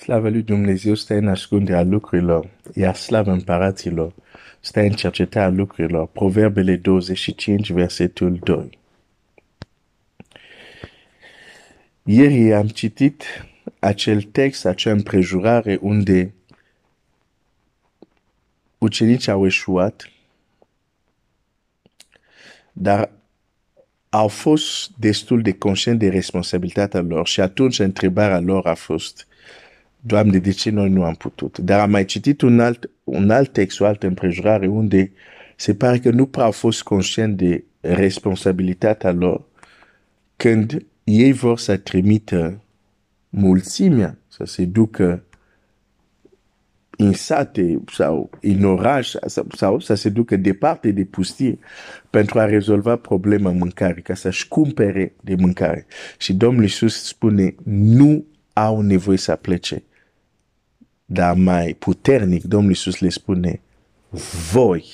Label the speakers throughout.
Speaker 1: Slavă lui Dumnezeu stă în ascunderea lucrurilor, iar slavă împăraților stă în cercetarea lucrurilor. Proverbele 25, versetul 2. Ieri am citit acel text, acea împrejurare unde ucenicii au eșuat, dar au fost destul de conștient de responsabilitatea lor și atunci întrebarea lor a fost Doamne, de ce noi nu am putut? Dar am mai citit un alt, un alt text, o altă împrejurare unde se pare că nu prea au fost conștient de responsabilitatea lor când ei vor să trimită mulțimea să se ducă în sate sau în oraș sau, sau să se ducă departe de pustie pentru a rezolva problema mâncare, ca să-și cumpere de mâncare. Și Domnul Iisus spune, nu au nevoie să plece. Dar mai puternic, Domnul Iisus le spune, voi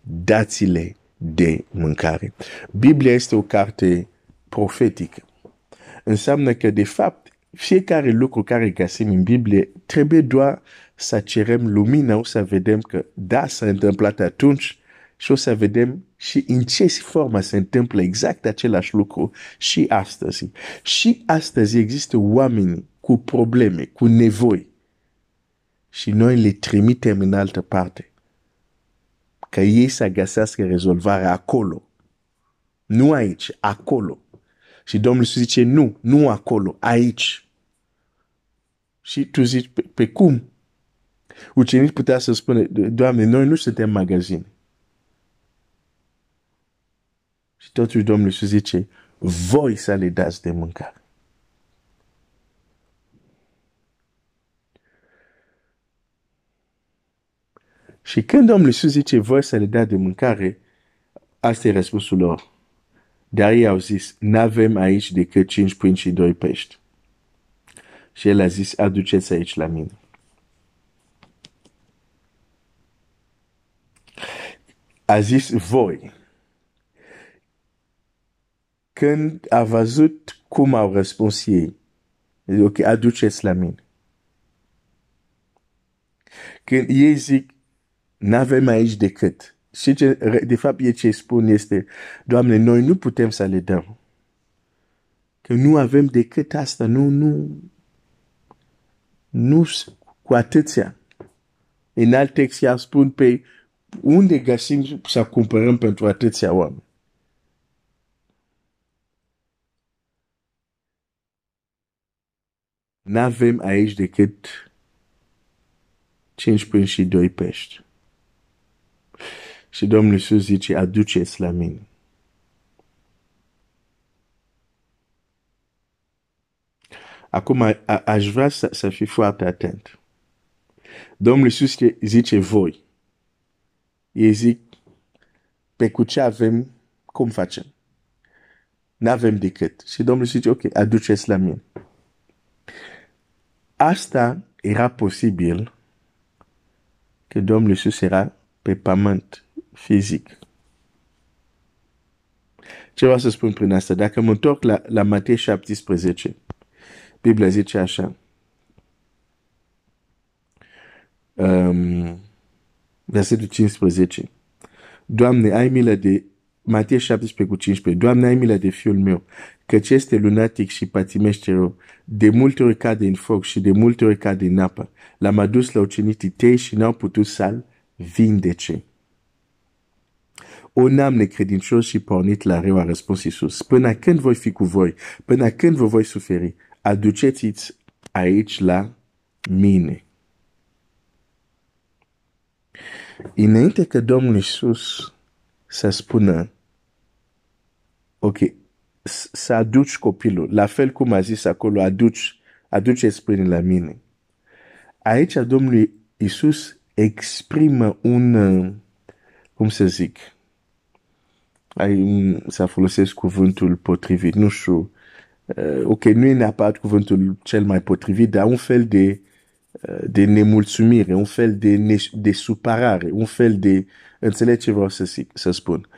Speaker 1: dați-le de mâncare. Biblia este o carte profetică. Înseamnă că, de fapt, fiecare lucru care găsim în Biblie trebuie doar să cerem lumina, o să vedem că da, s-a întâmplat atunci și o să vedem și în ce formă se întâmplă exact același lucru și astăzi. Și astăzi există oameni cu probleme, cu nevoi și noi le trimitem în altă parte ca ei să găsească rezolvarea acolo. Nu aici, acolo. Și Domnul zice, nu, nu acolo, aici. Și tu zici, pe, pe cum? Ucenici putea să spună, Doamne, noi nu suntem magazin. Și totuși Domnul Iisus zice, voi să le dați de mâncare. Și când Domnul Iisus zice, voi să le dați de mâncare, asta e răspunsul lor. Dar ei au zis, n-avem aici decât cinci pâini și doi pești. Și el a zis, aduceți aici la mine. A zis voi. Când a văzut cum au răspuns ei, zis, ok, aduceți la mine. Când ei zic, n-avem aici decât și ce, de fapt, e ce spun este, Doamne, noi nu putem să le dăm. Că nu avem decât asta, nu, nu, nu cu atâția. În alt text, ea spun pe unde găsim să cumpărăm pentru atâția oameni. N-avem aici decât cinci pâini și doi pești. Și Domnul Iisus zice, aduceți la mine. Acum a, aș vrea să, să fii foarte atent. Domnul Iisus zice voi. Ei zic, pe cu ce avem, cum facem? N-avem decât. Și Domnul Iisus zice, ok, aduceți la mine. Asta era posibil că Domnul Iisus era pe pământ fizic. Ce vreau să spun prin asta? Dacă mă întorc la, la Matei 17, Biblia zice așa. Um, versetul 15. Doamne, ai milă de Matei 17 cu 15. Doamne, ai milă de fiul meu, căci este lunatic și patimește rău. De multe ori cade în foc și de multe ori cade în apă. L-am adus la ucenicii tăi și n-au putut să-l vindece. O neam necredincios și pornit la rău a răspuns Iisus. Până când voi fi cu voi? Până când vă voi suferi? Aduceți-ți aici la mine. Înainte că Domnul Iisus să spună, ok, să aduci copilul, la fel cum a zis acolo, aduci, aduceți pâine la mine. Aici Domnul Iisus exprimă un, cum să zic, ai, să folosesc cuvântul potrivit, nu știu, uh, ok, nu e neapărat cuvântul cel mai potrivit, dar un fel de, uh, de nemulțumire, un fel de, ne, de supărare, un fel de, înțeleg ce vreau să, să spun.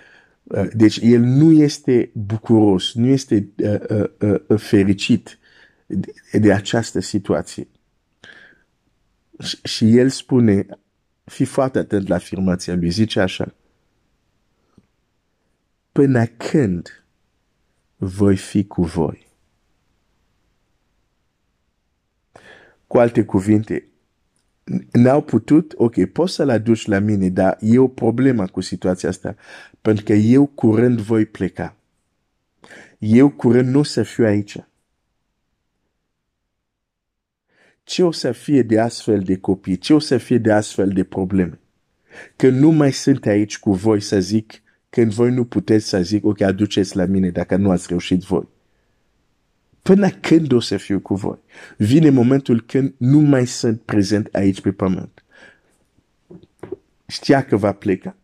Speaker 1: Uh, deci el nu este bucuros, nu este uh, uh, uh, fericit de, de această situație. Și, și el spune, fi foarte atent la afirmația lui, zice așa, până când voi fi cu voi. Cu alte cuvinte, n-au putut, ok, poți să-l aduci la mine, dar e o problemă cu situația asta, pentru că eu curând voi pleca. Eu curând nu o să fiu aici. Ce o să fie de astfel de copii? Ce o să fie de astfel de probleme? Că nu mai sunt aici cu voi să zic, când voi nu puteți să zic, ok, aduceți la mine dacă nu ați reușit voi. Până când o să fiu cu voi? Vine momentul când nu mai sunt prezent aici pe pământ. Știa că va pleca.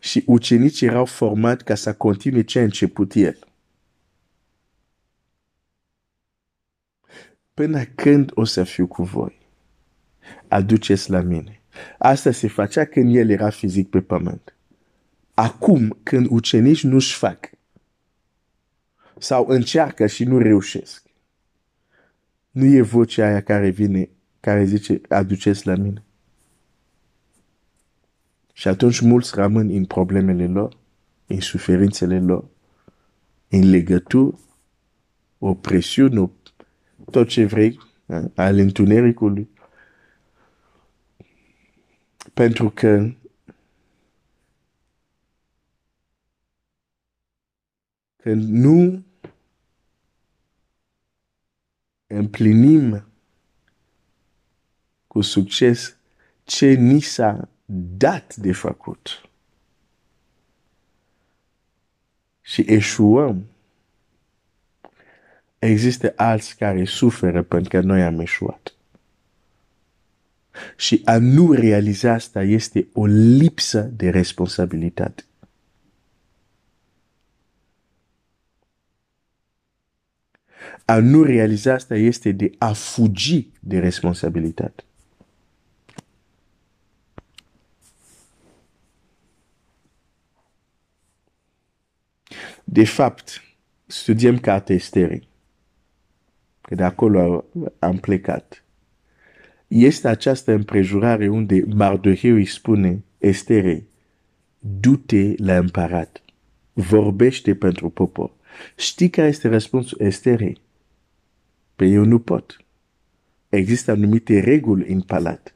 Speaker 1: Și ucenicii erau format ca să continue ce a început el. Până când o să fiu cu voi? Aduceți la mine. Asta se facea când el era fizic pe pământ. Acum, când ucenici nu-și fac sau încearcă și nu reușesc, nu e vocea aia care vine, care zice, aduceți la mine. Și atunci mulți rămân în problemele lor, în suferințele lor, în legături, opresiuni, tot ce vrei, al întunericului. Pentru că nu împlinim cu succes ce ni s-a dat de făcut și eșuăm, există alți care suferă pentru că noi am eșuat. Și a nu realiza asta este o lipsă de responsabilitate. A nu realiza asta este de a fugi de responsabilitate. De fapt, studiem cartea Esterii, că de acolo am plecat. Este această împrejurare unde Mardoheu îi spune Esterei, du-te la împărat, vorbește pentru popor. Știi care este răspunsul Esterei? Pe eu nu pot. Există anumite reguli în palat.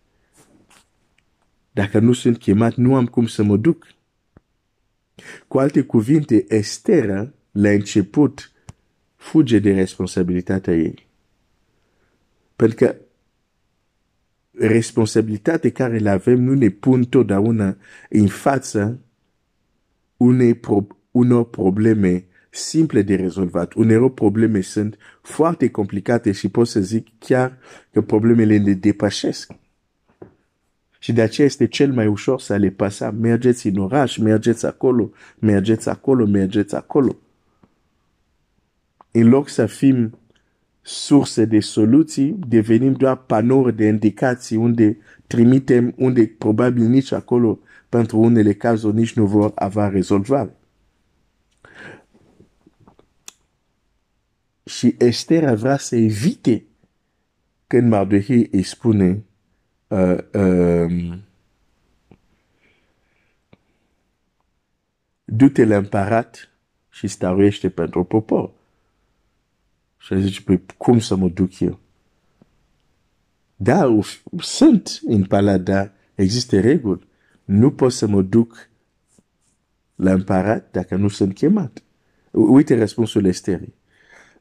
Speaker 1: Dacă nu sunt chemat, nu am cum să mă duc. Cu alte cuvinte, Estera, la început, fuge de responsabilitatea ei. Pentru că responsabilitatea care le avem nu ne pun totdeauna în față unei pro unor probleme simple de rezolvat. Uneori probleme sunt foarte complicate și pot să zic chiar că problemele ne depășesc. Și de aceea este cel mai ușor să le pasa. Mergeți în oraș, mergeți acolo, mergeți acolo, mergeți acolo. În loc să fim surse de soluții, devenim doar panouri de indicații unde trimitem, unde probabil nici acolo, pentru unele cazuri, nici nu vor avea rezolvare. Și Esther vrea să evite când Mardochai îi spune uh, uh, du-te la împărat și staruiește pentru popor. Și zice, păi cum să mă duc eu? Da, sunt în palat, dar există reguli. Nu pot să mă duc la împărat dacă nu sunt chemat. Uite răspunsul Esterii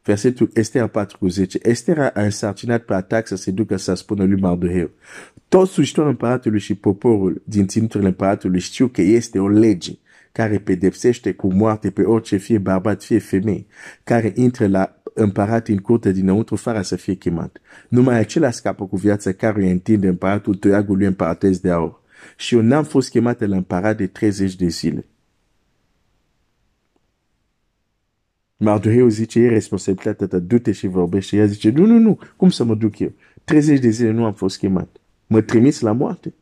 Speaker 1: versetul Esther 4 cu 10. Esther a însarcinat pe atac să se ducă să spună lui Mardoheu. Toți slujitori împăratului și poporul din ținuturile împăratului știu că este o lege care pedepsește cu moarte pe orice fie bărbat, fie femei, care intră la împărat în curte dinăuntru fără să fie chemat. Numai acela scapă cu viața care îi întinde împăratul tăiagul lui împăratez de aur. Și eu n-am fost chemat la împărat de 30 de zile. Mardoheu zice, e responsabilitatea ta, du-te și vorbește. Ea zice, nu, nu, nu, cum să mă duc eu? 30 de zile nu am fost chemat. Mă trimiți la moarte.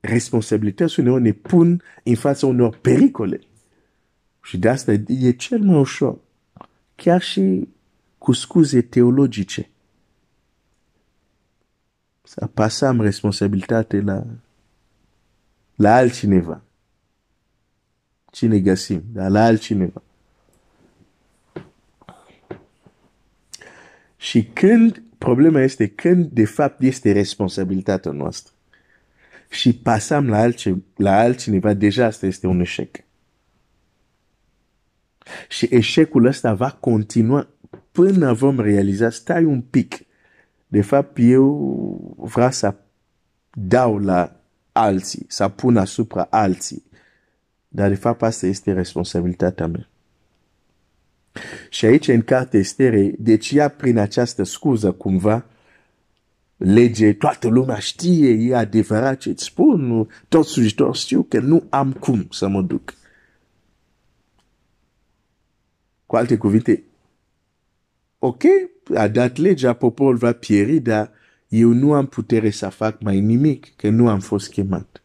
Speaker 1: Responsabilitatea uneori ne pun în fața unor pericole. Și de asta e cel mai ușor. Chiar și cu scuze teologice. Să pasăm responsabilitate la, la altcineva. Cine găsim, dar la altcineva. Și când, problema este când de fapt este responsabilitatea noastră și pasăm la, altce, la altcineva, deja asta este un eșec. Și eșecul ăsta va continua până vom realiza, stai un pic, de fapt eu vreau să dau la alții, să pun asupra alții. Dar de fapt asta este responsabilitatea mea. Și aici în carte Estere, deci ea prin această scuză cumva lege, toată lumea știe, e adevărat ce îți spun, toți slujitori știu că nu am cum să mă duc. Cu alte cuvinte, ok, a dat legea, poporul va pieri, dar eu nu am putere să fac mai nimic, că nu am fost chemat.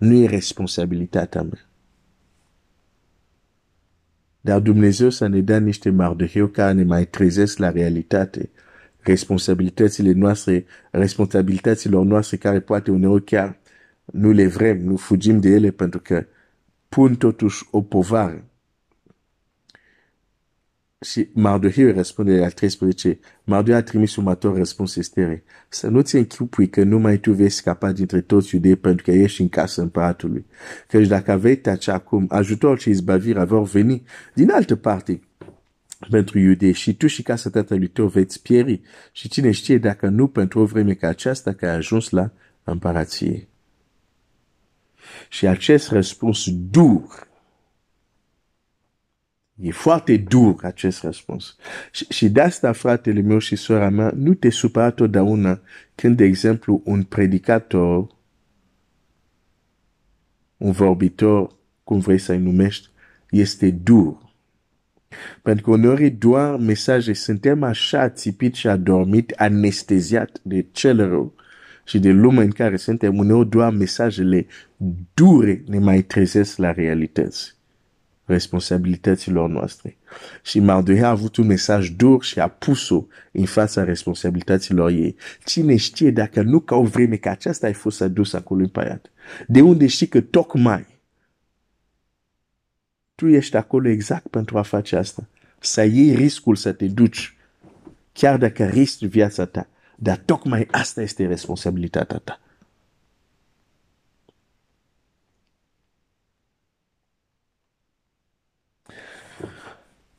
Speaker 1: Nu e responsabilitatea mea. Dar Dumnezeu să ne dea niște mardeheu care ne mai trezesc la realitate. Responsabilitățile noastre, responsabilităților noastre care poate uneori chiar nu le vrem, nu fugim de ele pentru că pun totuși o povară. Și Mardoheu răspunde la 13. Mardoheu a trimis următor răspuns estere. Să nu ți închipui că numai tu vei scapa dintre toți iudei pentru că ești în casa împăratului. Căci dacă vei tace acum, ajutor și izbavire vor veni din altă parte pentru iudei și tu și casa tatălui tău veți pieri și cine știe dacă nu pentru o vreme ca aceasta că ai ajuns la împărație. Și acest răspuns dur E foarte dur acest răspuns. Și, și de asta, fratele meu și sora mea, nu te supăra totdeauna când, de exemplu, un predicator, un vorbitor, cum vrei să-i numești, este dur. Pentru că uneori doar mesaje, suntem așa țipit și adormit, anesteziat de cel rău și de lumea în care suntem, uneori doar mesajele dure ne mai trezesc la realități responsabilităților noastre. Și Mardoheu a avut un mesaj dur și a pus-o în fața responsabilităților ei. Cine știe dacă nu ca o vreme ca aceasta ai fost adus acolo în paiat? De unde știi că tocmai tu ești acolo exact pentru a face asta. Să iei riscul să te duci, chiar dacă risci viața ta. Dar tocmai asta este responsabilitatea ta.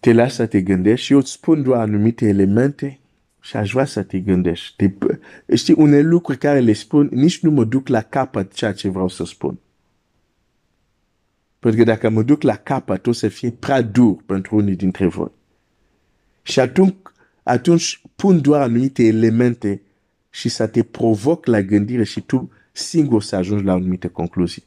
Speaker 1: Te lași să te gândești și eu îți spun doar anumite elemente și aș vrea să te gândești. Te, știi, unele lucruri care le spun, nici nu mă duc la capăt ceea ce vreau să spun. Pentru că dacă mă duc la capăt, o să fie prea dur pentru unii dintre voi. Și atunci, atunci pun doar anumite elemente și să te provoc la gândire și tu singur să ajungi la anumite concluzii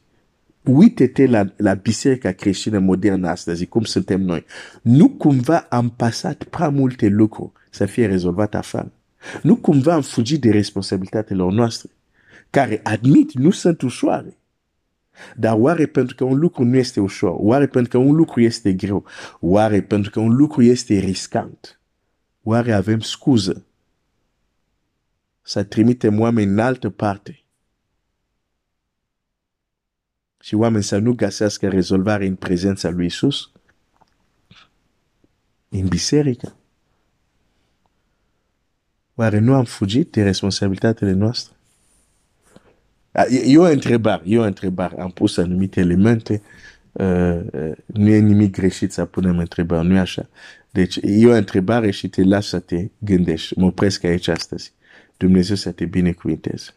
Speaker 1: uite-te la, la biserica creștină modernă astăzi, cum suntem noi. Nu cumva am pasat prea multe lucruri să fie rezolvate afară. Nu cumva am fugit de responsabilitățile noastre, care, admit, nu sunt ușoare. Dar oare pentru că un lucru nu este ușor? Oare pentru că un lucru este greu? Oare pentru că un lucru este riscant? Oare avem scuză să trimitem oameni în altă parte și oameni să nu găsească rezolvare în prezența lui Isus, în biserică. Oare nu am fugit de responsabilitatele noastre? E o întrebare, e o întrebare. Am pus anumite elemente, uh, uh, nu e nimic greșit să punem întrebări, nu e așa? Deci e o întrebare și te las să te gândești. Mă opresc aici astăzi. Dumnezeu să te binecuvinteze.